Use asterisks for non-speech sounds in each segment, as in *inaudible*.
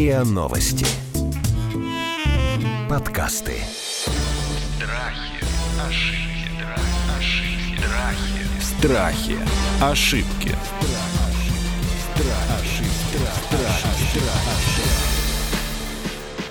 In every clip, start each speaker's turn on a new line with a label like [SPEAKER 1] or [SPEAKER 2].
[SPEAKER 1] РИА Новости. Подкасты.
[SPEAKER 2] Страхи, ошибки, ошибки,
[SPEAKER 1] Страхи.
[SPEAKER 2] страхи.
[SPEAKER 1] Ошибки.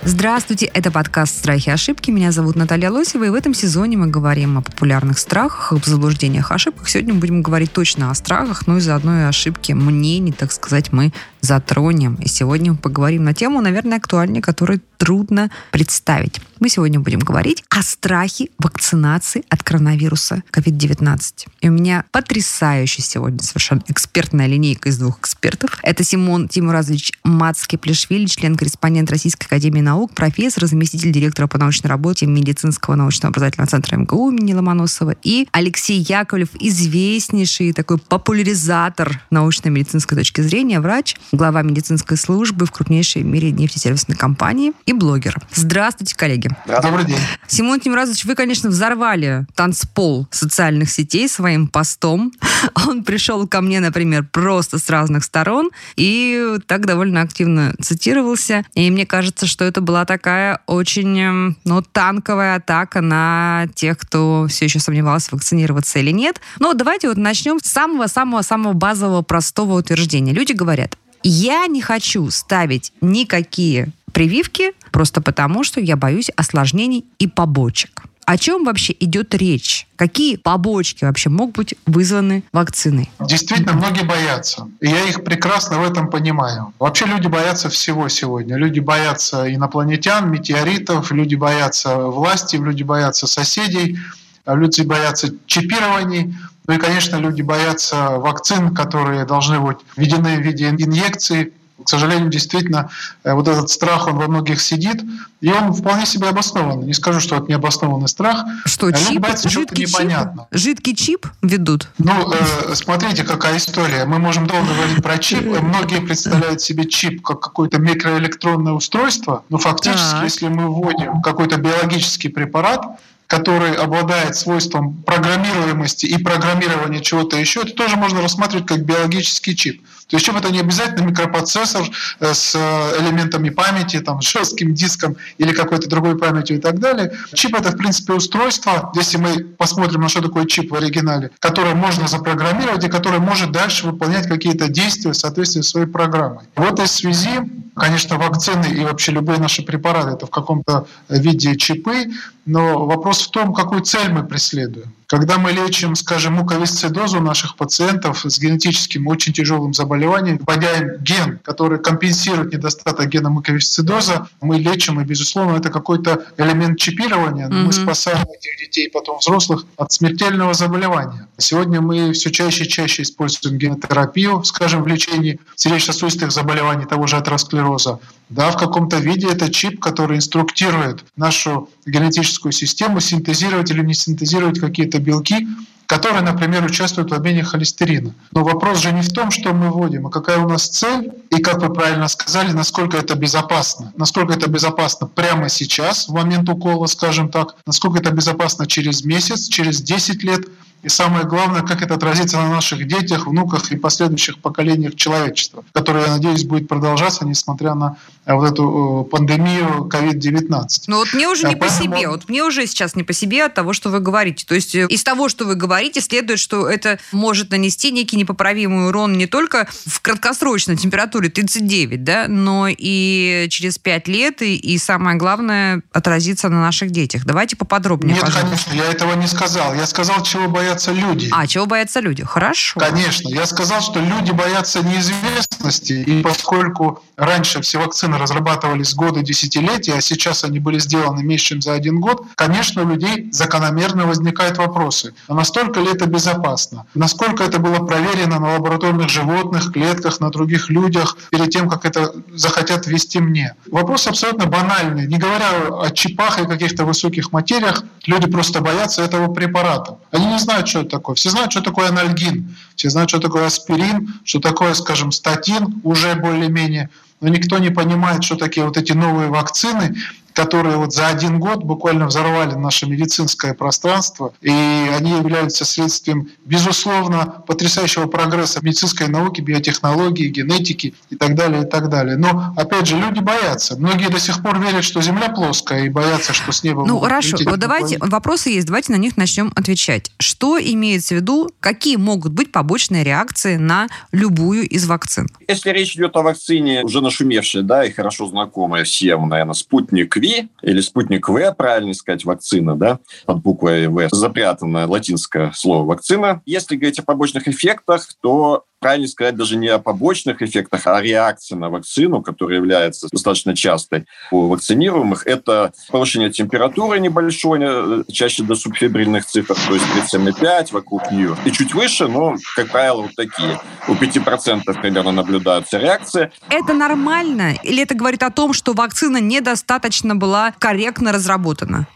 [SPEAKER 3] Здравствуйте, это подкаст «Страхи и ошибки». Меня зовут Наталья Лосева, и в этом сезоне мы говорим о популярных страхах, об заблуждениях, ошибках. Сегодня мы будем говорить точно о страхах, но и заодно и ошибки мнений, так сказать, мы затронем. И сегодня мы поговорим на тему, наверное, актуальнее, которую трудно представить. Мы сегодня будем говорить о страхе вакцинации от коронавируса COVID-19. И у меня потрясающая сегодня совершенно экспертная линейка из двух экспертов. Это Симон Тимуразович Мацкий-Плешвили, член-корреспондент Российской Академии Наук, профессор, заместитель директора по научной работе медицинского научно-образовательного центра МГУ имени Ломоносова, и Алексей Яковлев, известнейший такой популяризатор научно-медицинской точки зрения, врач, глава медицинской службы в крупнейшей в мире нефтесервисной компании и блогер. Здравствуйте, коллеги.
[SPEAKER 4] Добрый день.
[SPEAKER 3] Симон Тимуразович, вы, конечно, взорвали танцпол социальных сетей своим постом. *laughs* Он пришел ко мне, например, просто с разных сторон и так довольно активно цитировался. И мне кажется, что это была такая очень эм, ну, танковая атака на тех, кто все еще сомневался, вакцинироваться или нет. Но давайте вот начнем с самого-самого-самого базового простого утверждения. Люди говорят, я не хочу ставить никакие прививки просто потому, что я боюсь осложнений и побочек. О чем вообще идет речь? Какие побочки вообще могут быть вызваны вакциной?
[SPEAKER 4] Действительно, многие боятся. Я их прекрасно в этом понимаю. Вообще люди боятся всего сегодня. Люди боятся инопланетян, метеоритов, люди боятся власти, люди боятся соседей, люди боятся чипирований. Ну и, конечно, люди боятся вакцин, которые должны быть введены в виде инъекций, к сожалению, действительно, э, вот этот страх, он во многих сидит, и он вполне себе обоснован. Не скажу, что это необоснованный страх.
[SPEAKER 3] Что,
[SPEAKER 4] Люди
[SPEAKER 3] чип?
[SPEAKER 4] боятся
[SPEAKER 3] Жидкий чип?
[SPEAKER 4] непонятно.
[SPEAKER 3] Жидкий чип ведут?
[SPEAKER 4] Ну, э, смотрите, какая история. Мы можем долго говорить про чип. Многие представляют себе чип как какое-то микроэлектронное устройство, но фактически,
[SPEAKER 3] Так.
[SPEAKER 4] если мы вводим какой-то биологический препарат, который обладает свойством программируемости и программирования чего-то еще, это тоже можно рассматривать как биологический чип. То есть чип это не обязательно микропроцессор э, с э, элементами памяти, там, жестким диском или какой-то другой памятью и так далее. Чип это в принципе устройство, если мы посмотрим на что такое чип в оригинале, которое можно запрограммировать и которое может дальше выполнять какие-то действия в соответствии с своей программой. В этой связи, конечно, вакцины и вообще любые наши препараты это в каком-то виде чипы, но вопрос в том, какую цель мы преследуем. Когда мы лечим, скажем, муковисцидозу наших пациентов с генетическим очень тяжелым заболеванием, вводя ген, который компенсирует недостаток гена муковисцидоза, мы лечим, и, безусловно, это какой-то элемент чипирования.
[SPEAKER 3] Мгм.
[SPEAKER 4] Мы спасаем этих детей, потом взрослых, от смертельного заболевания. Сегодня мы все чаще и чаще используем генотерапию, скажем, в лечении сердечно-сосудистых заболеваний, того же атеросклероза. Да, в каком-то виде это чип, который инструктирует нашу генетическую систему синтезировать или не синтезировать какие-то белки, которые, например, участвуют в обмене холестерина. Но вопрос же не в том, что мы вводим, а какая у нас цель, и, как вы правильно сказали, насколько это безопасно. Насколько это безопасно прямо сейчас, в момент укола, скажем так, насколько это безопасно через месяц, через 10 лет, и самое главное, как это отразится на наших детях, внуках и последующих поколениях человечества, которое, я надеюсь, будет продолжаться, несмотря на э, вот эту пандемию COVID-19.
[SPEAKER 3] Ну вот мне уже
[SPEAKER 4] Да,
[SPEAKER 3] не по
[SPEAKER 4] поэтому-
[SPEAKER 3] себе. Вот мне уже сейчас не по себе от того, что вы говорите. То есть э, из того, что вы говорите, следует, что это может нанести некий непоправимый урон не только в краткосрочной температуре 39, да, но и через 5 лет, и, и самое главное, отразится на наших детях. Давайте поподробнее,
[SPEAKER 4] Нет,
[SPEAKER 3] пожалуйста.
[SPEAKER 4] конечно, я этого не сказал. Я сказал, чего боятся люди.
[SPEAKER 3] А, чего боятся люди? Хорошо.
[SPEAKER 4] Конечно, я сказал, что люди боятся неизвестности, и поскольку раньше все вакцины разрабатывались годы, десятилетия, а сейчас они были сделаны меньше, чем за один год, конечно, у людей закономерно возникают вопросы. А настолько ли это безопасно? Насколько это было проверено на лабораторных животных, клетках, на других людях, перед тем, как это захотят ввести мне? Вопрос абсолютно банальный. Не говоря о чипах и каких-то высоких материях, люди просто боятся этого препарата. Они не знают, что это такое. Все знают, что такое анальгин, все знают, что такое аспирин, что такое, скажем, статин уже более-менее но никто не понимает, что такие вот эти новые вакцины которые вот за один год буквально взорвали наше медицинское пространство, и они являются следствием, безусловно, потрясающего прогресса медицинской науки, биотехнологии, генетики и так далее, и так далее. Но, опять же, люди боятся. Многие до сих пор верят, что Земля плоская, и боятся, что с неба...
[SPEAKER 3] Ну, хорошо, вот давайте, вопросы есть, давайте на них начнем отвечать. Что имеется в виду, какие могут быть побочные реакции на любую из вакцин?
[SPEAKER 5] Если речь идет о вакцине, уже нашумевшей, да, и хорошо знакомая всем, наверное, спутник Ви или спутник В, правильно сказать, вакцина, да, под буквой В, запрятанное латинское слово вакцина. Если говорить о побочных эффектах, то правильно сказать даже не о побочных эффектах, а о реакции на вакцину, которая является достаточно частой у вакцинируемых. Это повышение температуры небольшой, э, чаще до субфибрильных цифр, то есть 37,5 вокруг нее. И чуть выше, но, как правило, вот такие. У 5% примерно наблюдаются реакции.
[SPEAKER 3] Это нормально? Или это говорит о том, что вакцина недостаточно была корректно разработана?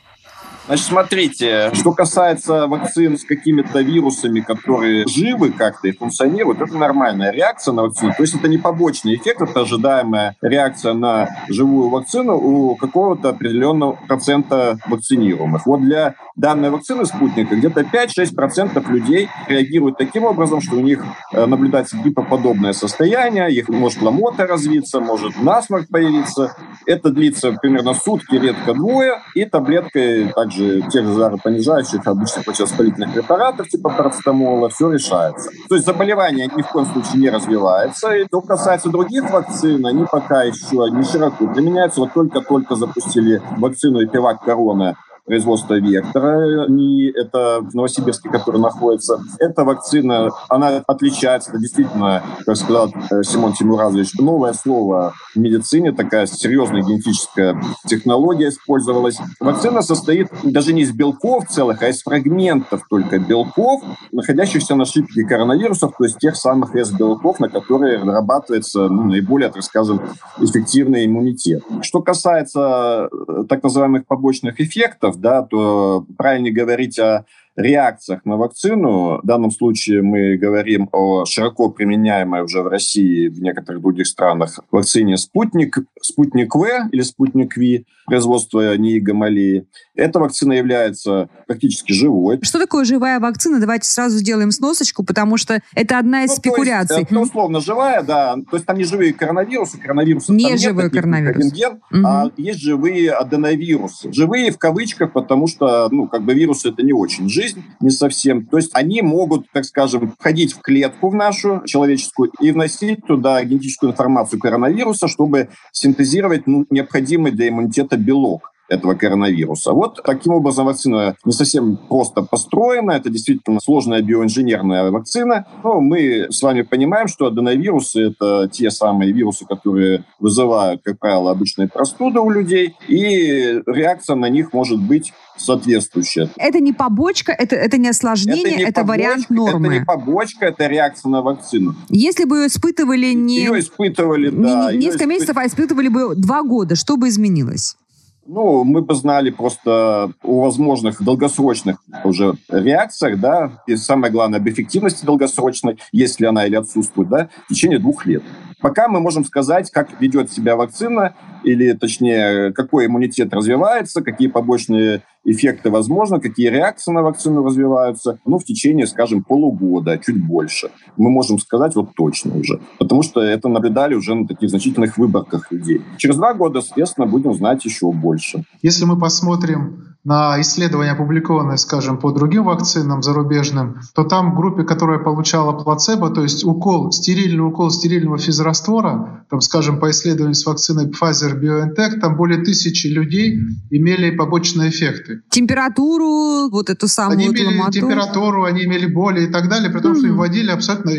[SPEAKER 5] Значит, смотрите, что касается вакцин с какими-то вирусами, которые живы как-то и функционируют, это нормальная реакция на вакцину. То есть это не побочный эффект, это ожидаемая реакция на живую вакцину у какого-то определенного процента вакцинируемых. Вот для данной вакцины спутника где-то 5-6% людей реагируют таким образом, что у них э, наблюдается гипоподобное состояние, их может ломота развиться, может насморк появиться. Это длится примерно сутки, редко двое, и таблеткой также тех же жаропонижающих, обычных противовоспалительных препаратов, типа парацетамола, все решается. То есть заболевание ни в коем случае не развивается. И что касается других вакцин, они пока еще не широко применяются. Вот только-только запустили вакцину Эпивак Корона производства Вектора, не это в Новосибирске, который находится. Эта вакцина, она отличается, это действительно, как сказал э, Симон Тимуразович, новое слово в медицине, такая серьезная генетическая технология использовалась. Вакцина состоит даже не из белков целых, а из фрагментов только белков, находящихся на шипке коронавирусов, то есть тех самых S-белков, на которые разрабатывается ну, наиболее, так скажем, эффективный иммунитет. Что касается э, так называемых побочных эффектов, да, то правильно говорить о реакциях на вакцину. В данном случае мы говорим о широко применяемой уже в России и в некоторых других странах вакцине «Спутник», «Спутник В» или «Спутник Ви», производства НИИ Гамалеи. Эта вакцина является практически живой.
[SPEAKER 3] Что такое живая вакцина? Давайте сразу сделаем сносочку, потому что это одна из ну, спекуляций.
[SPEAKER 5] есть, это условно живая, да. То есть там не живые коронавирусы, коронавирусы
[SPEAKER 3] не живой нет, коронавирус.
[SPEAKER 5] Ген, угу. а есть живые аденовирусы. Живые в кавычках, потому что, ну, как бы вирусы это не очень жизнь, не совсем. То есть они могут, так скажем, входить в клетку в нашу человеческую и вносить туда генетическую информацию коронавируса, чтобы синтезировать ну, необходимый для иммунитета белок этого коронавируса. Вот таким образом вакцина не совсем просто построена, это действительно сложная биоинженерная вакцина, но мы с вами понимаем, что аденовирусы — это те самые вирусы, которые вызывают, как правило, обычные простуды у людей, и реакция на них может быть соответствующая.
[SPEAKER 3] Это не побочка, это, это не осложнение, это, не это побочка, вариант нормы.
[SPEAKER 5] Это не побочка, это реакция на вакцину.
[SPEAKER 3] Если бы ее испытывали не...
[SPEAKER 5] Ее испытывали,
[SPEAKER 3] не,
[SPEAKER 5] да.
[SPEAKER 3] Не, несколько исп... месяцев, а испытывали бы два года, что бы изменилось?
[SPEAKER 5] Ну, мы бы знали просто о возможных долгосрочных уже реакциях, да, и самое главное, об эффективности долгосрочной, есть ли она или отсутствует, да, в течение двух лет. Пока мы можем сказать, как ведет себя вакцина, или точнее, какой иммунитет развивается, какие побочные эффекты возможны, какие реакции на вакцину развиваются, ну, в течение, скажем, полугода, чуть больше. Мы можем сказать вот точно уже, потому что это наблюдали уже на таких значительных выборках людей. Через два года, соответственно, будем знать еще больше.
[SPEAKER 4] Если мы посмотрим на исследования, опубликованные, скажем, по другим вакцинам зарубежным, то там в группе, которая получала плацебо, то есть укол, стерильный укол стерильного физраствора, там, скажем, по исследованию с вакциной Pfizer-BioNTech, там более тысячи людей имели побочные эффекты.
[SPEAKER 3] Температуру, вот эту самую
[SPEAKER 4] Они имели ломоту. температуру, они имели боли и так далее, при том, mm-hmm. что им вводили абсолютно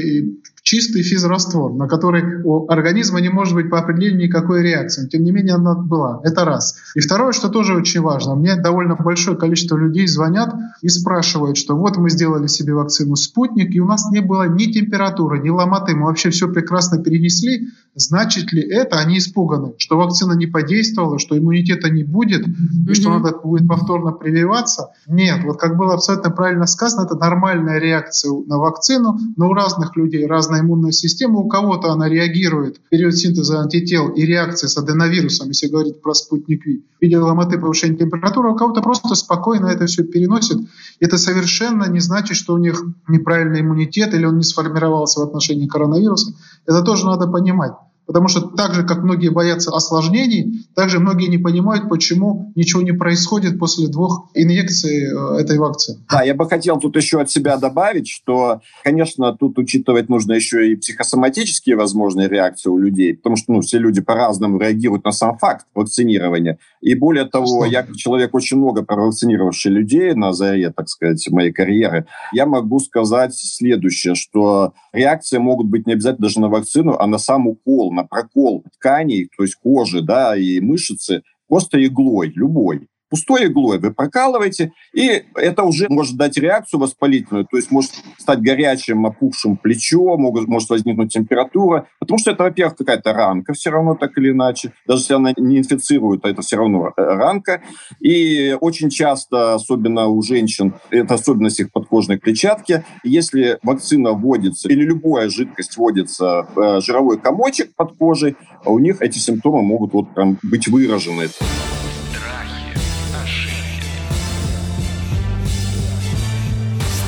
[SPEAKER 4] чистый физраствор, на который у организма не может быть по определению никакой реакции. Тем не менее, она была. Это раз. И второе, что тоже очень важно. Мне довольно большое количество людей звонят и спрашивают, что вот мы сделали себе вакцину «Спутник», и у нас не было ни температуры, ни ломоты. Мы вообще все прекрасно перенесли. Значит ли это, они испуганы, что вакцина не подействовала, что иммунитета не будет, mm-hmm. и что надо будет повторно прививаться? Нет. Вот как было абсолютно правильно сказано, это нормальная реакция на вакцину, но у разных людей разные разная иммунная система. У кого-то она реагирует в период синтеза антител и реакции с аденовирусом, если говорить про спутник Ви, в виде ломоты повышения температуры, у кого-то просто спокойно это все переносит. Это совершенно не значит, что у них неправильный иммунитет или он не сформировался в отношении коронавируса. Это тоже надо понимать. Потому что так же, как многие боятся осложнений, также многие не понимают, почему ничего не происходит после двух инъекций э, этой вакцины.
[SPEAKER 5] Да, я бы хотел тут еще от себя добавить, что, конечно, тут учитывать нужно еще и психосоматические возможные реакции у людей, потому что ну, все люди по-разному реагируют на сам факт вакцинирования. И более того, я как человек очень много провакцинировавший людей на заре, так сказать, моей карьеры, я могу сказать следующее, что реакции могут быть не обязательно даже на вакцину, а на сам укол, на прокол тканей, то есть кожи да, и мышцы, просто иглой, любой пустой иглой вы прокалываете, и это уже может дать реакцию воспалительную, то есть может стать горячим, опухшим плечо, может, может возникнуть температура, потому что это, во-первых, какая-то ранка все равно так или иначе, даже если она не инфицирует, это все равно э, ранка. И очень часто, особенно у женщин, это особенность их подкожной клетчатки, если вакцина вводится или любая жидкость вводится в э, жировой комочек под кожей, у них эти симптомы могут вот прям быть выражены.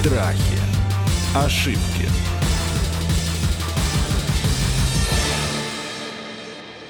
[SPEAKER 1] Страхи. Ошибки.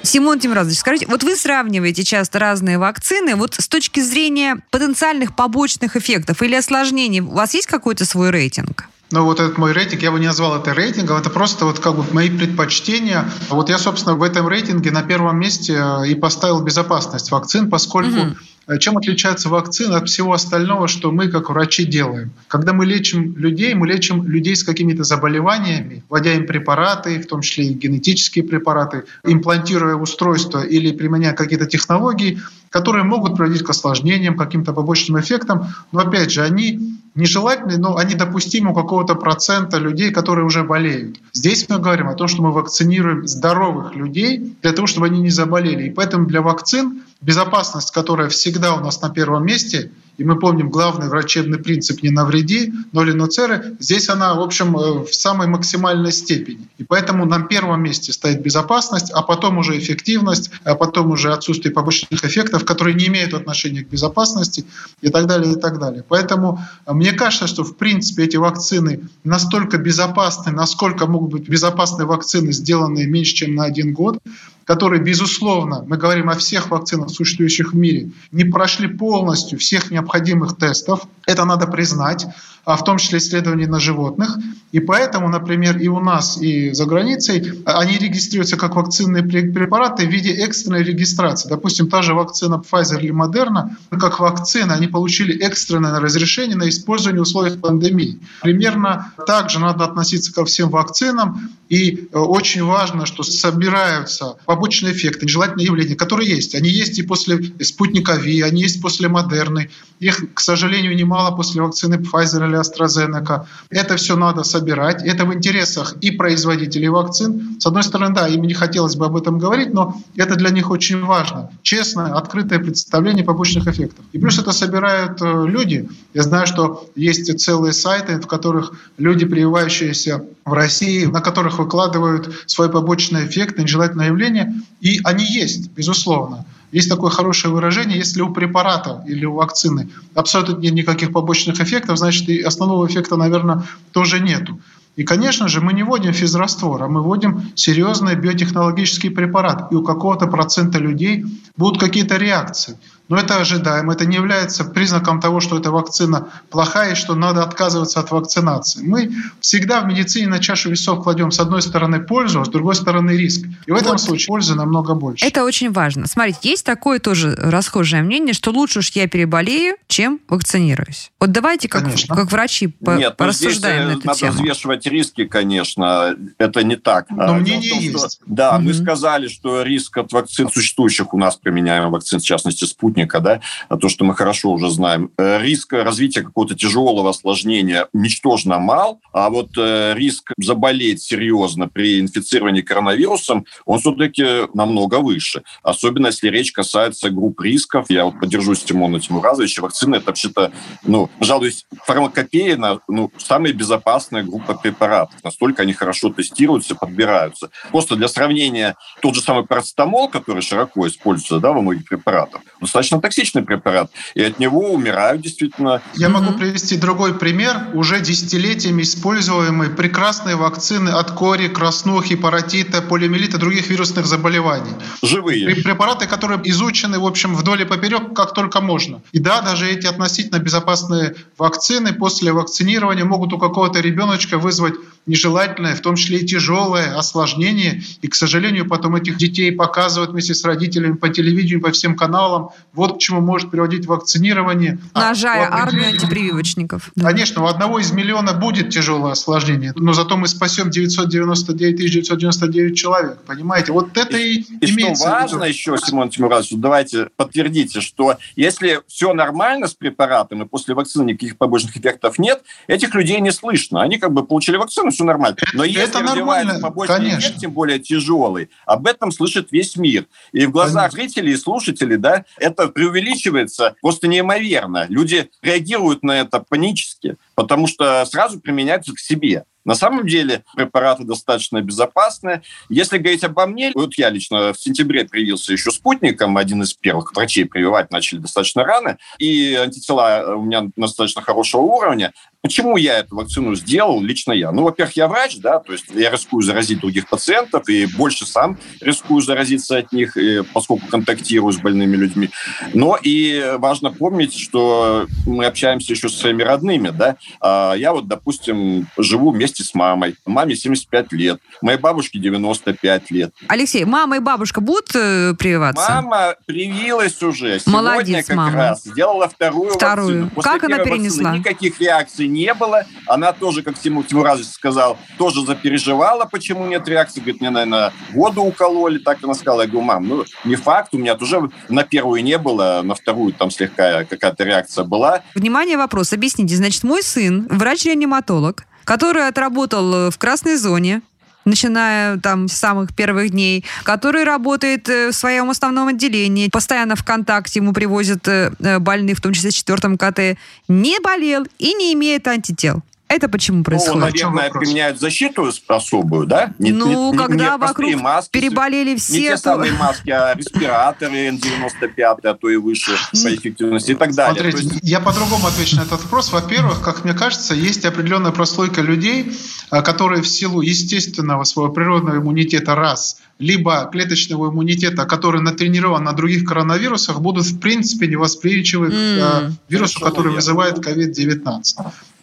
[SPEAKER 3] Симон Тимразович, скажите, вот вы сравниваете часто разные вакцины, вот с точки зрения потенциальных побочных эффектов или осложнений, у вас есть какой-то свой рейтинг?
[SPEAKER 4] Ну, вот этот мой рейтинг, я бы не назвал это рейтингом, это просто вот как бы мои предпочтения. Вот я, собственно, в этом рейтинге на первом месте э, и поставил безопасность вакцин, поскольку угу. Чем отличается вакцина от всего остального, что мы как врачи делаем? Когда мы лечим людей, мы лечим людей с какими-то заболеваниями, вводя им препараты, в том числе и генетические препараты, имплантируя устройства или применяя какие-то технологии, которые могут приводить к осложнениям, каким-то побочным эффектам. Но опять же, они нежелательны, но они допустимы у какого-то процента людей, которые уже болеют. Здесь мы говорим о том, что мы вакцинируем здоровых людей для того, чтобы они не заболели. И поэтому для вакцин безопасность, которая всегда у нас на первом месте, и мы помним главный врачебный принцип «не навреди», ноли ноцеры, здесь она, в общем, э, в самой максимальной степени. И поэтому на первом месте стоит безопасность, а потом уже эффективность, а потом уже отсутствие побочных эффектов, которые не имеют отношения к безопасности и так далее, и так далее. Поэтому э, мне кажется, что в принципе эти вакцины настолько безопасны, насколько могут быть безопасны вакцины, сделанные меньше, чем на один год, которые, безусловно, мы говорим о всех вакцинах, существующих в мире, не прошли полностью всех необходимых тестов. Это надо признать. А в том числе исследований на животных. И поэтому, например, и у нас, и за границей они регистрируются как вакцинные препараты в виде экстренной регистрации. Допустим, та же вакцина Pfizer или Moderna, как вакцины, они получили экстренное разрешение на использование в условиях пандемии. Примерно так же надо относиться ко всем вакцинам. И э, очень важно, что собираются побочные эффекты, нежелательные явления, которые есть. Они есть и после спутника Ви, они есть после Модерны. Их, к сожалению, немало после вакцины Pfizer или или AstraZeneca. Это все надо собирать. Это в интересах и производителей вакцин. С одной стороны, да, им не хотелось бы об этом говорить, но это для них очень важно. Честное, открытое представление побочных эффектов. И плюс это собирают э, люди. Я знаю, что есть целые сайты, в которых люди, прививающиеся в России, на которых выкладывают свои побочные эффекты, нежелательные явления. И они есть, безусловно. Есть такое хорошее выражение, если у препарата или у вакцины абсолютно нет никаких побочных эффектов, значит и основного эффекта, наверное, тоже нету. И, конечно же, мы не вводим физраствор, а мы вводим серьезный биотехнологический препарат. И у какого-то процента людей будут какие-то реакции. Но это ожидаемо, это не является признаком того, что эта вакцина плохая и что надо отказываться от вакцинации. Мы всегда в медицине на чашу весов кладем с одной стороны пользу, а с другой стороны риск. И в этом вот. случае пользы намного больше.
[SPEAKER 3] Это очень важно. Смотрите, есть такое тоже расхожее мнение, что лучше уж я переболею, чем вакцинируюсь. Вот давайте как, как врачи по, Нет, порассуждаем
[SPEAKER 5] здесь
[SPEAKER 3] на эту
[SPEAKER 5] надо
[SPEAKER 3] тему.
[SPEAKER 5] взвешивать риски, конечно. Это не так.
[SPEAKER 4] Но а, мнение том, есть. Что,
[SPEAKER 5] да, угу. мы сказали, что риск от вакцин существующих у нас применяемых вакцин, в частности, спутник спутника, да, то, что мы хорошо уже знаем. Э, риск развития какого-то тяжелого осложнения ничтожно мал, а вот э, риск заболеть серьезно при инфицировании коронавирусом, он все-таки намного выше. Особенно, если речь касается групп рисков. Я вот поддержу Тимона Тимуразовича. Вакцины – это вообще-то, ну, пожалуй, фармакопея, ну, самая безопасная группа препаратов. Настолько они хорошо тестируются, подбираются. Просто для сравнения, тот же самый парацетамол, который широко используется да, во многих препаратах, достаточно токсичный препарат, и от него умирают действительно.
[SPEAKER 4] Я могу привести другой пример. Уже десятилетиями используемые прекрасные вакцины от кори, краснухи, паротита, полиомиелита, других вирусных заболеваний.
[SPEAKER 5] Живые.
[SPEAKER 4] Препараты, которые изучены, в общем, вдоль и поперек, как только можно. И да, даже эти относительно безопасные вакцины после вакцинирования могут у какого-то ребеночка вызвать нежелательное, в том числе и тяжелое осложнение. И, к сожалению, потом этих детей показывают вместе с родителями по телевидению, по всем каналам. Вот к чему может приводить вакцинирование.
[SPEAKER 3] Нажая а, армию антипрививочников.
[SPEAKER 4] Конечно, у одного из миллиона будет тяжелое осложнение, но зато мы спасем 999 999 человек. Понимаете? Вот это и,
[SPEAKER 5] и, и
[SPEAKER 4] имеется
[SPEAKER 5] что важно еще, Симон Тимуразович, давайте подтвердите, что если все нормально с препаратом и после вакцины никаких побочных эффектов нет, этих людей не слышно. Они как бы получили вакцину, все нормально. Но это, если это развивается побочный Конечно. эффект, тем более тяжелый, об этом слышит весь мир. И в глазах Конечно. зрителей и слушателей, да, это преувеличивается просто неимоверно. Люди реагируют на это панически, потому что сразу применяются к себе. На самом деле препараты достаточно безопасны. Если говорить обо мне, вот я лично в сентябре привился еще спутником, один из первых врачей прививать начали достаточно рано, и антитела у меня достаточно хорошего уровня. Почему я эту вакцину сделал, лично я? Ну, во-первых, я врач, да, то есть я рискую заразить других пациентов и больше сам рискую заразиться от них, поскольку контактирую с больными людьми. Но и важно помнить, что мы общаемся еще со своими родными, да. А я вот, допустим, живу вместе с мамой. Маме 75 лет, моей бабушке 95 лет.
[SPEAKER 3] Алексей, мама и бабушка будут э, прививаться?
[SPEAKER 5] Мама привилась уже.
[SPEAKER 3] Молодец,
[SPEAKER 5] Сегодня как
[SPEAKER 3] мама.
[SPEAKER 5] раз сделала вторую,
[SPEAKER 3] вторую.
[SPEAKER 5] вакцину. После
[SPEAKER 3] как она перенесла?
[SPEAKER 5] Вакцины никаких реакций не было. Она тоже, как Тимур Тимуразович сказал, тоже запереживала, почему нет реакции. Говорит, мне, наверное, воду укололи. Так она сказала. Я говорю, мам, ну, не факт, у меня тоже на первую не было, на вторую там слегка какая-то реакция была.
[SPEAKER 3] Внимание, вопрос. Объясните. Значит, мой сын, врач-реаниматолог, который отработал в красной зоне, начиная там с самых первых дней, который работает э, в своем основном отделении, постоянно в контакте, ему привозят э, э, больных, в том числе с четвертым КТ, не болел и не имеет антител. Это почему происходит? Ну,
[SPEAKER 5] наверное, применяют защиту особую, да?
[SPEAKER 3] Не, ну, не, когда не вокруг маски, переболели все...
[SPEAKER 5] Не те самые маски, а респираторы N95, а то и выше по эффективности и так далее.
[SPEAKER 4] Смотрите, есть... я по-другому отвечу на этот вопрос. Во-первых, как мне кажется, есть определенная прослойка людей, а, которые в силу естественного своего природного иммунитета раз – либо клеточного иммунитета, который натренирован на других коронавирусах, будут в принципе невосприимчивы mm. к вирусу, который вызывает COVID-19.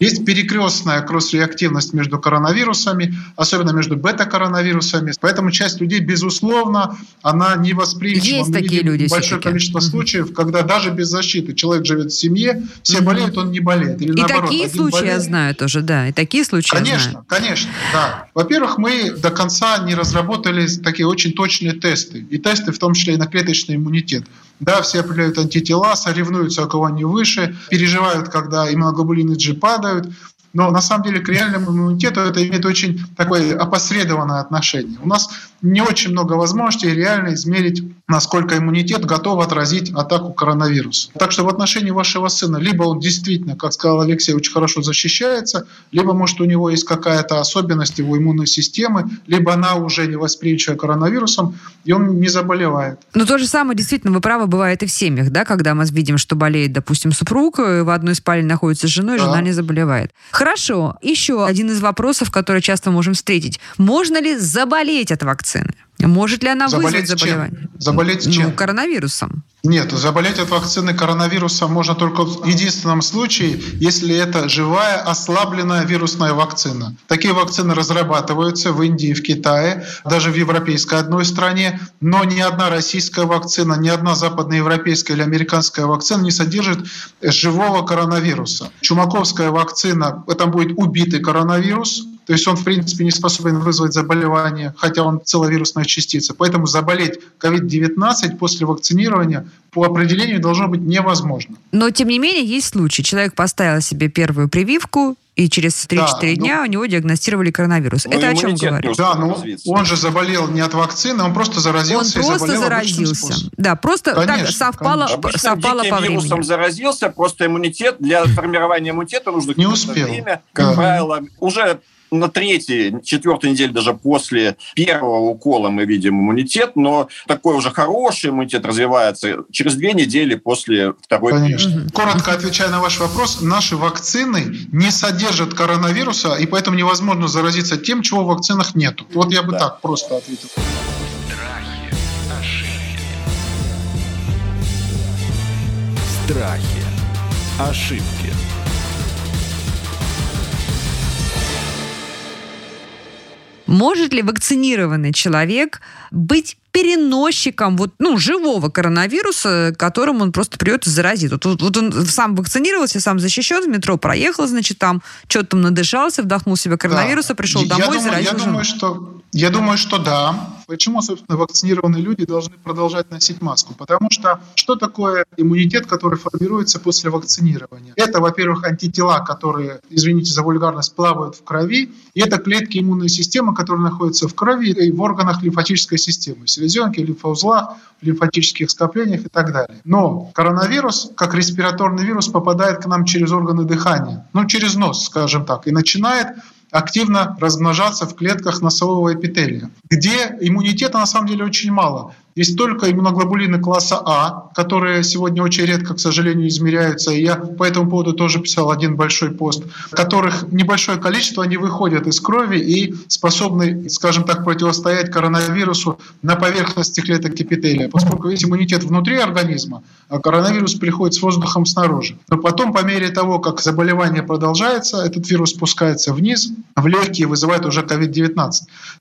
[SPEAKER 4] Есть перекрестная кросс-реактивность между коронавирусами, особенно между бета-коронавирусами. Поэтому часть людей, безусловно, она не восприимчива.
[SPEAKER 3] Есть Мы такие люди
[SPEAKER 4] большое количество mm-hmm. случаев, когда даже без защиты человек живет в семье, все mm-hmm. болеют, он не болеет.
[SPEAKER 3] Или и наоборот, такие случаи болеет. я знаю тоже, да. И такие случаи
[SPEAKER 4] Конечно,
[SPEAKER 3] знаю.
[SPEAKER 4] конечно, да. Во-первых, мы до конца не разработали такие такие очень точные тесты. И тесты в том числе и на клеточный иммунитет. Да, все определяют антитела, соревнуются, у кого они выше, переживают, когда иммуноглобулины G падают. Но на самом деле к реальному иммунитету это имеет очень такое опосредованное отношение. У нас не очень много возможностей реально измерить, насколько иммунитет готов отразить атаку коронавируса. Так что в отношении вашего сына либо он действительно, как сказал Алексей, очень хорошо защищается, либо, может, у него есть какая-то особенность его иммунной системы, либо она уже не восприимчива коронавирусом, и он не заболевает.
[SPEAKER 3] Но то же самое, действительно, вы правы, бывает и в семьях, да, когда мы видим, что болеет, допустим, супруг, в одной спальне находится с женой, да. жена не заболевает. Хорошо. Еще один из вопросов, который часто можем встретить. Можно ли заболеть от вакцины? Может ли она заболеть вызвать заболевание?
[SPEAKER 4] Чем? Заболеть чем?
[SPEAKER 3] Ну, коронавирусом.
[SPEAKER 4] Нет, заболеть от вакцины коронавируса можно только в единственном случае, если это живая ослабленная вирусная вакцина. Такие вакцины разрабатываются в Индии, в Китае, даже в европейской одной стране, но ни одна российская вакцина, ни одна западноевропейская или американская вакцина не содержит живого коронавируса. Чумаковская вакцина, это будет убитый коронавирус, то есть он, в принципе, не способен вызвать заболевание, хотя он целовирусная частица. Поэтому заболеть COVID-19 после вакцинирования по определению должно быть невозможно.
[SPEAKER 3] Но, тем не менее, есть случаи. Человек поставил себе первую прививку, и через 3-4 да, дня ну, у него диагностировали коронавирус. Ну, Это о чем говорит?
[SPEAKER 4] Да, ну он же заболел не от вакцины, он просто заразился
[SPEAKER 3] он просто заразился. Да, просто конечно, так совпало,
[SPEAKER 5] конечно.
[SPEAKER 3] совпало по времени.
[SPEAKER 5] вирусом заразился, просто иммунитет, для формирования иммунитета нужно
[SPEAKER 4] не успел.
[SPEAKER 5] время. Как да. правило, уже на третьей, четвертой неделе даже после первого укола мы видим иммунитет, но такой уже хороший иммунитет развивается через две недели после второй
[SPEAKER 4] Конечно. Коротко отвечая на ваш вопрос, наши вакцины не содержат коронавируса, и поэтому невозможно заразиться тем, чего в вакцинах нет. Вот я бы да. так просто ответил.
[SPEAKER 1] Страхи, ошибки. Страхи, ошибки.
[SPEAKER 3] Может ли вакцинированный человек быть переносчиком вот, ну, живого коронавируса, которым он просто придет и заразит. Вот, вот, вот он сам вакцинировался, сам защищен в метро, проехал, значит, там что-то там надышался, вдохнул себе коронавируса, да. пришел
[SPEAKER 4] я
[SPEAKER 3] домой,
[SPEAKER 4] думаю, заразил я думаю, что, я думаю, что да. Почему, собственно, вакцинированные люди должны продолжать носить маску? Потому что что такое иммунитет, который формируется после вакцинирования? Это, во-первых, антитела, которые, извините за вульгарность, плавают в крови, и это клетки иммунной системы, которые находятся в крови и в органах лимфатической системы селезенки, лимфоузлах, лимфатических скоплениях и так далее. Но коронавирус, как респираторный вирус, попадает к нам через органы дыхания, ну, через нос, скажем так, и начинает активно размножаться в клетках носового эпителия, где иммунитета на самом деле очень мало. Есть только иммуноглобулины класса А, которые сегодня очень редко, к сожалению, измеряются. И я по этому поводу тоже писал один большой пост, которых небольшое количество, они выходят из крови и способны, скажем так, противостоять коронавирусу на поверхности клеток эпителия, поскольку есть иммунитет внутри организма, а коронавирус приходит с воздухом снаружи. Но потом, по мере того, как заболевание продолжается, этот вирус спускается вниз, в легкие вызывает уже COVID-19.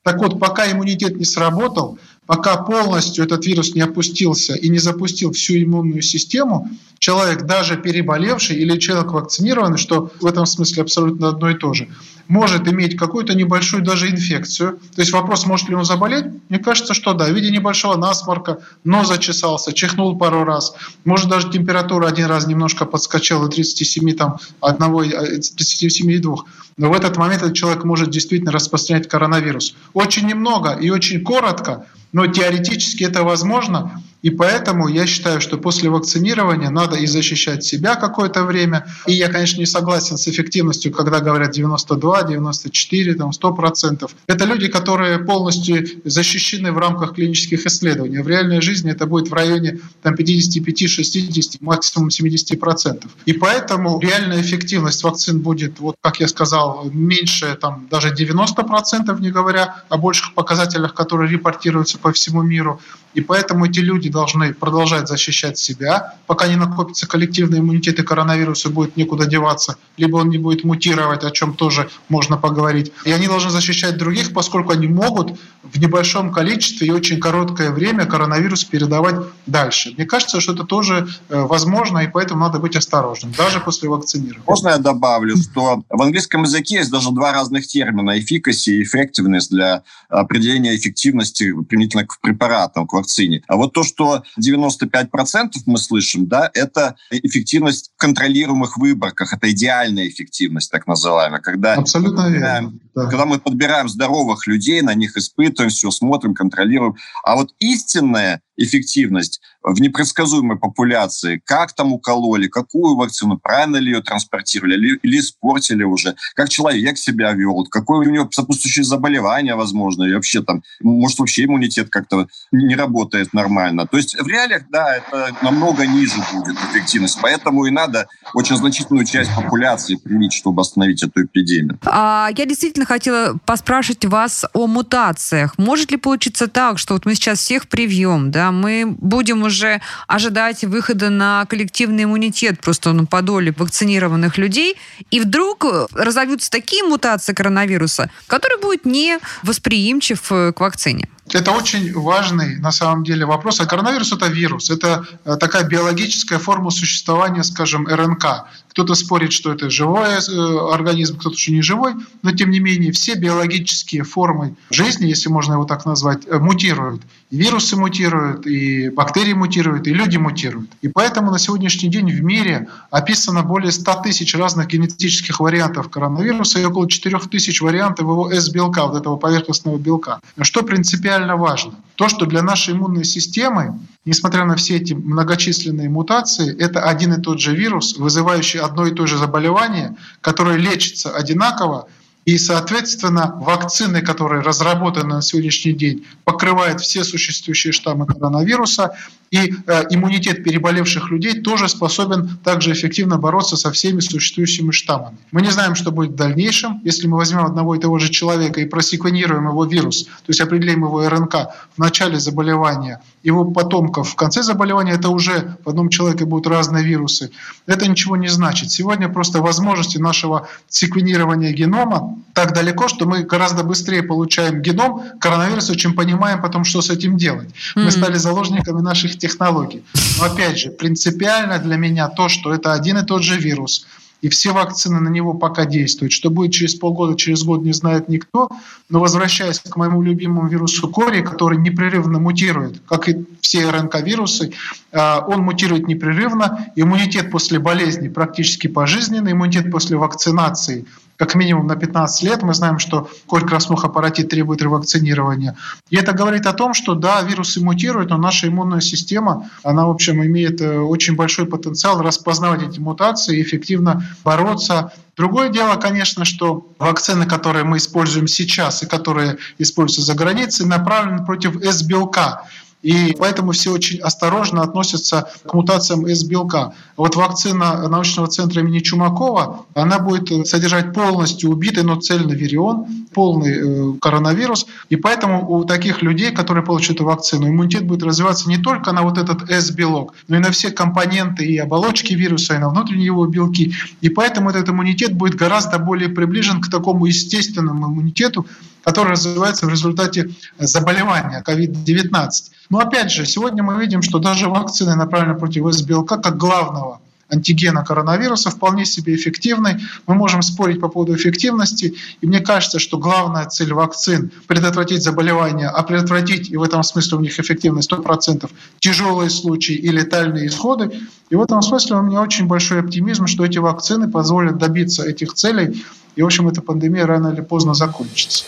[SPEAKER 4] Так вот, пока иммунитет не сработал, пока полностью этот вирус не опустился и не запустил всю иммунную систему, человек, даже переболевший или человек вакцинированный, что в этом смысле абсолютно одно и то же, может иметь какую-то небольшую даже инфекцию. То есть вопрос, может ли он заболеть? Мне кажется, что да. В виде небольшого насморка, нос зачесался, чихнул пару раз. Может даже температура один раз немножко подскочила до 37, там, 1, 37,2. Но в этот момент этот человек может действительно распространять коронавирус. Очень немного и очень коротко, но теоретически это возможно. И поэтому я считаю, что после вакцинирования надо и защищать себя какое-то время. И я, конечно, не согласен с эффективностью, когда говорят 92, 94, там 100%. Это люди, которые полностью защищены в рамках клинических исследований. В реальной жизни это будет в районе там, 55-60, максимум 70%. И поэтому реальная эффективность вакцин будет, вот как я сказал, меньше там, даже 90%, не говоря о больших показателях, которые репортируются по всему миру. И поэтому эти люди должны продолжать защищать себя, пока не накопится коллективный иммунитет и коронавирусу будет некуда деваться, либо он не будет мутировать, о чем тоже можно поговорить. И они должны защищать других, поскольку они могут в небольшом количестве и очень короткое время коронавирус передавать дальше. Мне кажется, что это тоже э, возможно, и поэтому надо быть осторожным, даже после вакцинирования.
[SPEAKER 5] Можно я добавлю, что в английском языке есть даже два разных термина – efficacy и effectiveness для определения эффективности применительно к препаратам, к вакцине. А вот то, что 95% мы слышим, да, это эффективность в контролируемых выборках, это идеальная эффективность, так называемая, когда,
[SPEAKER 4] Абсолютно верно.
[SPEAKER 5] Да. когда мы подбираем здоровых людей, на них испытываем, все смотрим, контролируем. А вот истинная эффективность в непредсказуемой популяции, как там укололи, какую вакцину, правильно ли ее транспортировали или, или испортили уже, как человек себя вел, какое у него сопутствующее заболевание, возможно, и вообще там, может, вообще иммунитет как-то не работает нормально. То есть в реалиях, да, это намного ниже будет эффективность, поэтому и надо очень значительную часть популяции привить, чтобы остановить эту эпидемию.
[SPEAKER 3] А, я действительно хотела поспрашивать вас о мутациях. Может ли получиться так, что вот мы сейчас всех привьем, да, мы будем уже ожидать выхода на коллективный иммунитет просто ну, по доле вакцинированных людей, и вдруг разовьются такие мутации коронавируса, который будет не восприимчив э, к вакцине?
[SPEAKER 4] Это очень важный на самом деле вопрос. А коронавирус это вирус, это э, такая биологическая форма существования, скажем, РНК. Кто-то спорит, что это живой э, организм, кто-то что не живой, но тем не менее все биологические формы жизни, если можно его так назвать, э, мутируют. И вирусы мутируют, и бактерии мутируют, и люди мутируют. И поэтому на сегодняшний день в мире описано более 100 тысяч разных генетических вариантов коронавируса и около 4 тысяч вариантов его S-белка, вот этого поверхностного белка. Что принципиально важно? То, что для нашей иммунной системы, несмотря на все эти многочисленные мутации, это один и тот же вирус, вызывающий одно и то же заболевание, которое лечится одинаково, и, соответственно, вакцины, которые разработаны на сегодняшний день, покрывают все существующие штаммы коронавируса, и э, иммунитет переболевших людей тоже способен также эффективно бороться со всеми существующими штаммами. Мы не знаем, что будет в дальнейшем, если мы возьмем одного и того же человека и просеквенируем его вирус, то есть определим его РНК в начале заболевания, его потомков в конце заболевания, это уже в одном человеке будут разные вирусы. Это ничего не значит. Сегодня просто возможности нашего секвенирования генома так далеко, что мы гораздо быстрее получаем геном коронавируса, чем понимаем потом, что с этим делать. Мы стали заложниками наших технологий. Но опять же, принципиально для меня то, что это один и тот же вирус, и все вакцины на него пока действуют. Что будет через полгода, через год, не знает никто. Но возвращаясь к моему любимому вирусу кори, который непрерывно мутирует, как и все РНК-вирусы, а, он мутирует непрерывно. Иммунитет после болезни практически пожизненный, иммунитет после вакцинации – как минимум на 15 лет. Мы знаем, что корь краснуха аппаратит требует ревакцинирования. И это говорит о том, что да, вирусы мутируют, но наша иммунная система, она, в общем, имеет э, очень большой потенциал распознавать эти мутации и эффективно бороться Другое дело, конечно, что вакцины, которые мы используем сейчас и которые используются за границей, направлены против С-белка. И поэтому все очень осторожно относятся к мутациям S-белка. Вот вакцина научного центра имени Чумакова, она будет содержать полностью убитый, но цельный вирион, полный э, коронавирус. И поэтому у таких людей, которые получат эту вакцину, иммунитет будет развиваться не только на вот этот S-белок, но и на все компоненты и оболочки вируса, и на внутренние его белки. И поэтому этот иммунитет будет гораздо более приближен к такому естественному иммунитету, который развивается в результате заболевания COVID-19. Но опять же, сегодня мы видим, что даже вакцины, направленные против С-белка, как главного антигена коронавируса вполне себе эффективны. Мы можем спорить по поводу эффективности. И мне кажется, что главная цель вакцин – предотвратить заболевания, а предотвратить, и в этом смысле у них эффективность 100%, тяжелые случаи и летальные исходы. И в этом смысле у меня очень большой оптимизм, что эти вакцины позволят добиться этих целей. И, в общем, эта пандемия рано или поздно закончится.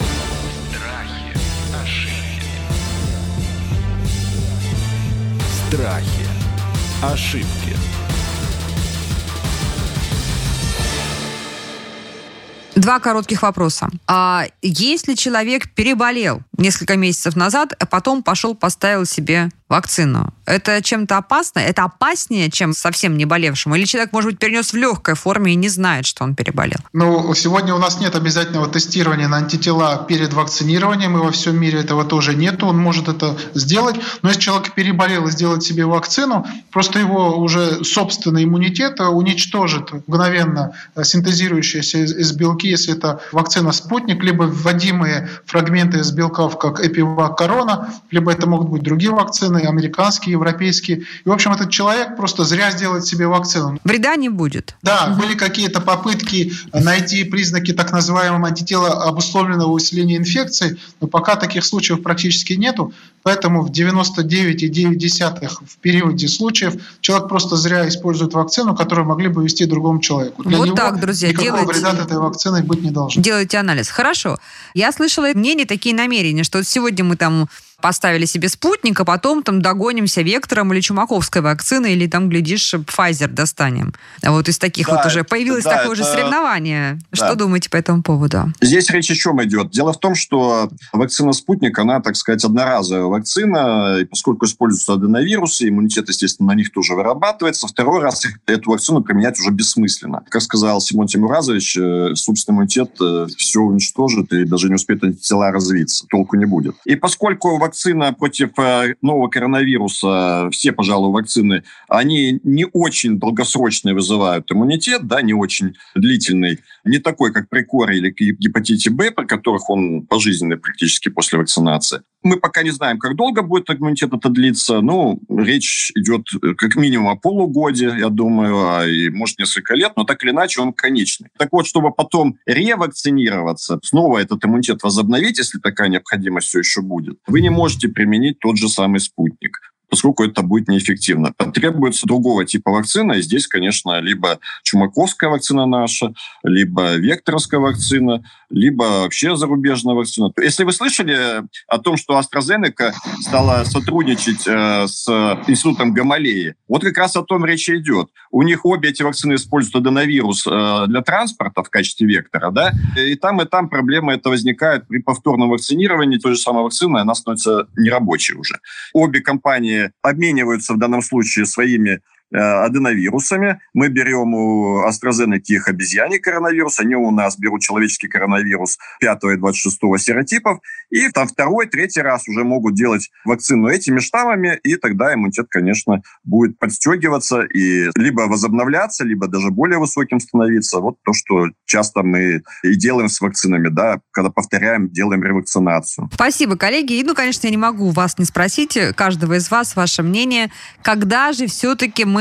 [SPEAKER 1] Страхи. Ошибки.
[SPEAKER 3] Два коротких вопроса. А если человек переболел несколько месяцев назад, а потом пошел поставил себе вакцину. Это чем-то опасно? Это опаснее, чем совсем не болевшему? Или человек, может быть, перенес в легкой форме и не знает, что он переболел?
[SPEAKER 4] Ну, сегодня у нас нет обязательного тестирования на антитела перед вакцинированием, и во всем мире этого тоже нет. Он может это сделать. Но если человек переболел и сделает себе вакцину, просто его уже собственный иммунитет уничтожит мгновенно синтезирующиеся из белки, если это вакцина «Спутник», либо вводимые фрагменты из белков, как «Эпивак Корона», либо это могут быть другие вакцины, вакцины, американские, европейские. И, в общем, этот человек просто зря сделает себе вакцину.
[SPEAKER 3] Вреда не будет.
[SPEAKER 4] Да, угу. были какие-то попытки найти признаки так называемого антитела обусловленного усиления инфекции, но пока таких случаев практически нету. Поэтому в 99,9 в периоде случаев человек просто зря использует вакцину, которую могли бы ввести другому человеку.
[SPEAKER 3] Для вот него так, друзья,
[SPEAKER 4] никакого делайте, вреда от этой вакцины быть не должно.
[SPEAKER 3] Делайте анализ. Хорошо. Я слышала мнение, такие намерения, что сегодня мы там поставили себе спутник, а потом там догонимся вектором или чумаковской вакциной, или там, глядишь, Pfizer достанем. А вот из таких да, вот уже появилось да, такое это... же соревнование. Да. Что думаете по этому поводу?
[SPEAKER 5] Здесь речь о чем идет? Дело в том, что вакцина «Спутник», она, так сказать, одноразовая вакцина, и поскольку используются аденовирусы, иммунитет, естественно, на них тоже вырабатывается, второй раз *laughs* эту вакцину применять уже бессмысленно. Как сказал Симон Тимуразович, э, собственный иммунитет э, все уничтожит и даже не успеет антитела развиться, толку не будет. И поскольку вакцина против э, нового коронавируса, все, пожалуй, вакцины, они не очень долгосрочно вызывают иммунитет, да, не очень длительный, не такой, как при коре или гепатите Б, при которых он пожизненный практически после вакцинации. Мы пока не знаем, как долго будет иммунитет это длиться. Ну, речь идет э, как минимум о полугоде, я думаю, а и может несколько лет, но так или иначе он конечный. Так вот, чтобы потом ревакцинироваться, снова этот иммунитет возобновить, если такая необходимость все еще будет, вы не можете применить тот же самый спутник поскольку это будет неэффективно. Потребуется другого типа вакцина, и здесь, конечно, либо чумаковская вакцина наша, либо векторовская вакцина, либо вообще зарубежная вакцина. Если вы слышали о том, что AstraZeneca стала сотрудничать э, с институтом Гамалеи, вот как раз о том речь идет. У них обе эти вакцины используют аденовирус э, для транспорта в качестве вектора, да, и там, и там проблема это возникает при повторном вакцинировании той же самой вакцины, она становится нерабочей уже. Обе компании обмениваются в данном случае своими аденовирусами. Мы берем у AstraZeneca их обезьяний коронавирус, они у нас берут человеческий коронавирус 5 и 26 серотипов, и там второй, третий раз уже могут делать вакцину этими штаммами, и тогда иммунитет, конечно, будет подстегиваться и либо возобновляться, либо даже более высоким становиться. Вот то, что часто мы и делаем с вакцинами, да, когда повторяем, делаем ревакцинацию.
[SPEAKER 3] Спасибо, коллеги. И, ну, конечно, я не могу вас не спросить, каждого из вас, ваше мнение, когда же все-таки мы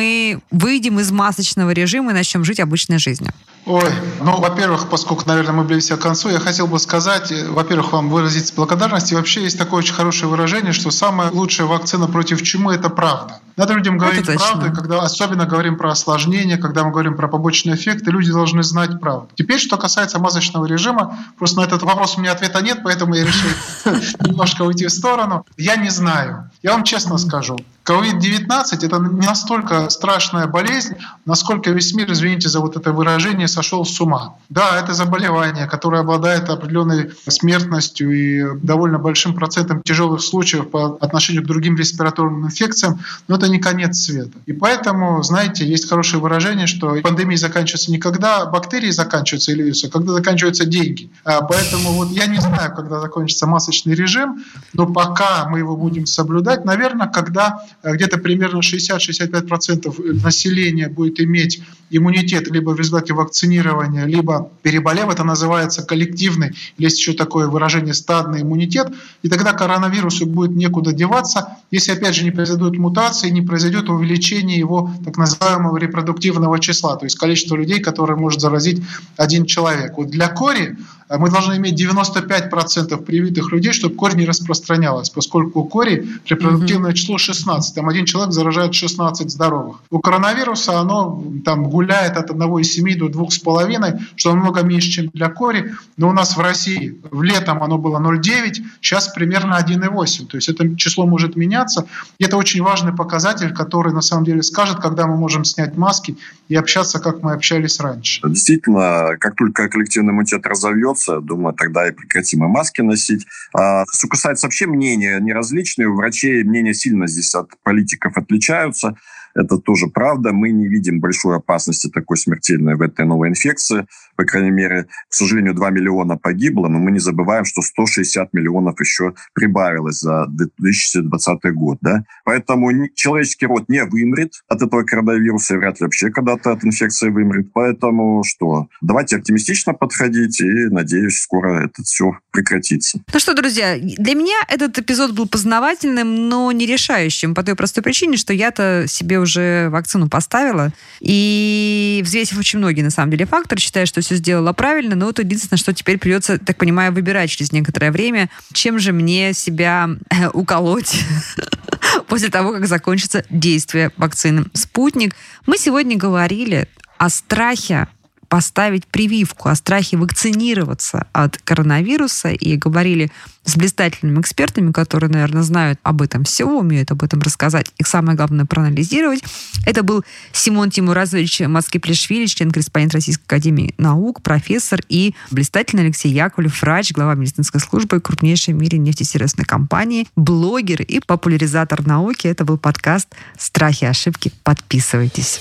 [SPEAKER 3] выйдем из масочного режима и начнем жить обычной жизнью?
[SPEAKER 4] Ой, ну, во-первых, поскольку, наверное, мы близимся к концу, я хотел бы сказать, э, во-первых, вам выразить благодарность. И вообще есть такое очень хорошее выражение, что самая лучшая вакцина против чумы – это правда. Надо людям говорить правду, когда особенно говорим про осложнения, когда мы говорим про побочные эффекты, люди должны знать правду. Теперь, что касается масочного режима, просто на этот вопрос у меня ответа нет, поэтому я решил *laughs* немножко уйти в сторону. Я не знаю. Я вам честно скажу. COVID-19 – это не настолько страшная болезнь, насколько весь мир, извините за вот это выражение, сошел с ума. Да, это заболевание, которое обладает определенной смертностью и довольно большим процентом тяжелых случаев по отношению к другим респираторным инфекциям, но это не конец света. И поэтому, знаете, есть хорошее выражение, что пандемия заканчивается не когда бактерии заканчиваются или вирусы, а когда заканчиваются деньги. А поэтому вот я не знаю, когда закончится масочный режим, но пока мы его будем соблюдать, наверное, когда Э, где-то примерно 60-65% населения будет иметь иммунитет либо в результате вакцинирования, либо переболев. Это называется коллективный, есть еще такое выражение стадный иммунитет. И тогда коронавирусу будет некуда деваться, если опять же не произойдут мутации, не произойдет увеличение его так называемого репродуктивного числа, то есть количество людей, которые может заразить один человек. Вот для кори мы должны иметь 95% привитых людей, чтобы корь не распространялась, поскольку у кори репродуктивное число 16, там один человек заражает 16 здоровых. У коронавируса оно там гуляет от 1,7 до 2,5, что намного меньше, чем для кори, но у нас в России в летом оно было 0,9, сейчас примерно 1,8, то есть это число может меняться, и это очень важный показатель, который на самом деле скажет, когда мы можем снять маски и общаться, как мы общались раньше.
[SPEAKER 5] Действительно, как только коллективный иммунитет разовьется, думаю, тогда и прекратим и маски носить. А, что касается вообще мнения, они различные, у врачей мнения сильно здесь от политиков отличаются. Это тоже правда. Мы не видим большой опасности такой смертельной в этой новой инфекции. По крайней мере, к сожалению, 2 миллиона погибло, но мы не забываем, что 160 миллионов еще прибавилось за 2020 год. Да? Поэтому человеческий род не вымрет от этого коронавируса и вряд ли вообще когда-то от инфекции вымрет. Поэтому что? Давайте оптимистично подходить и, надеюсь, скоро это все прекратится.
[SPEAKER 3] Ну что, друзья, для меня этот эпизод был познавательным, но не решающим по той простой причине, что я-то себе уже вакцину поставила. И взвесив очень многие, на самом деле, факторы, считаю, что все сделала правильно. Но вот единственное, что теперь придется, так понимаю, выбирать через некоторое время, чем же мне себя э, уколоть *laughs* после того, как закончится действие вакцины «Спутник». Мы сегодня говорили о страхе поставить прививку, о страхе вакцинироваться от коронавируса и говорили с блистательными экспертами, которые, наверное, знают об этом все, умеют об этом рассказать. И самое главное, проанализировать. Это был Симон Тимуразович Маскиплешвили, член-корреспондент Российской Академии Наук, профессор и блистательный Алексей Яковлев, врач, глава медицинской службы крупнейшей в мире нефтесервисной компании, блогер и популяризатор науки. Это был подкаст «Страхи и ошибки». Подписывайтесь.